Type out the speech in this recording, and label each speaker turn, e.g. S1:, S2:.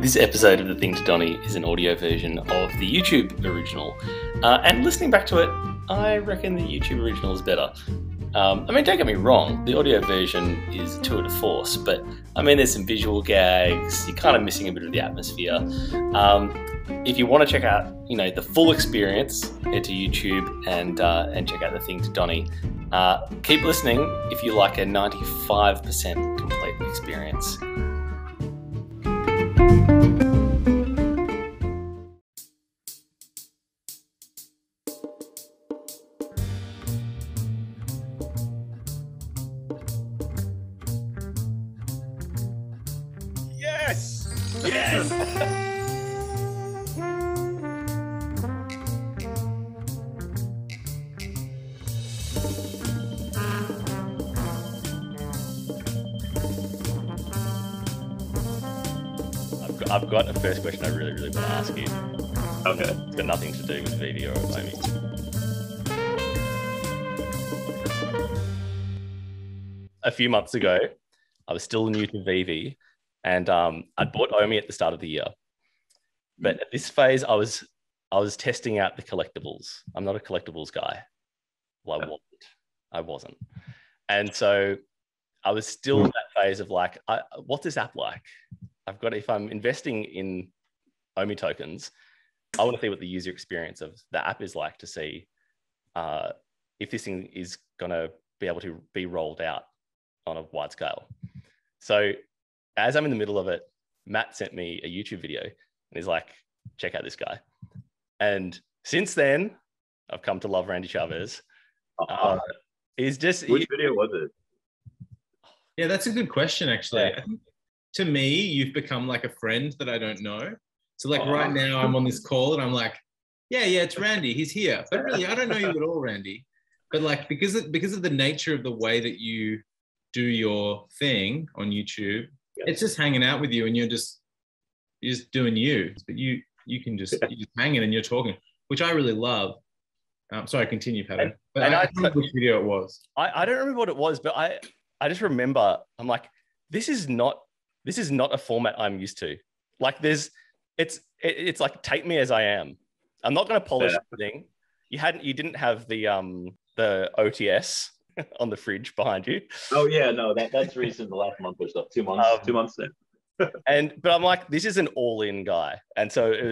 S1: This episode of The Thing to Donny is an audio version of the YouTube original. Uh, and listening back to it, I reckon the YouTube original is better. Um, I mean, don't get me wrong, the audio version is a tour de force, but I mean, there's some visual gags, you're kind of missing a bit of the atmosphere. Um, if you want to check out, you know, the full experience, head to YouTube and uh, and check out the thing to Donny. Uh, keep listening if you like a 95% complete experience.
S2: Yes! Yes!
S1: I've got, a first question I really, really want to ask you.
S2: okay.
S1: It's got nothing to do with VeVe or Omi. A few months ago, I was still new to VeVe, and um, I'd bought Omi at the start of the year. But at this phase, I was I was testing out the collectibles. I'm not a collectibles guy. Well, I wasn't. I wasn't. And so I was still in that phase of like, I, what's this app like? I've got if I'm investing in Omi tokens, I want to see what the user experience of the app is like to see uh, if this thing is going to be able to be rolled out on a wide scale. So as I'm in the middle of it, Matt sent me a YouTube video and he's like, check out this guy. And since then, I've come to love Randy Chavez. Uh, he's just
S2: Which
S1: he-
S2: video was it?
S3: Yeah, that's a good question, actually.
S1: Yeah.
S3: I think to me, you've become like a friend that I don't know. So, like
S1: Oh.
S3: right now, I'm on this call and I'm like, yeah, yeah, it's Randy. He's here. But really, I don't know you at all, Randy. But like because of, because of the nature of the way that you do your thing on YouTube,
S2: Yeah.
S3: it's just hanging out with you, and you're just you're just doing you. But you you can just you just hanging and you're talking, which I really love. Um, sorry, continue, Pat.
S1: And-
S3: But
S1: and I,
S3: I- don't remember which video it was.
S1: I, I don't remember what it was, but I I just remember I'm like, this is not this is not a format I'm used to. Like there's it's it, it's like take me as I am. I'm not going to polish
S2: Yeah.
S1: everything. You hadn't you didn't have the um the OTS on the fridge behind you.
S2: Oh yeah, no, that, that's recent, the last month or so. Two months.
S1: Um,
S2: two months now.
S1: And but I'm like, this is an all-in guy. And so it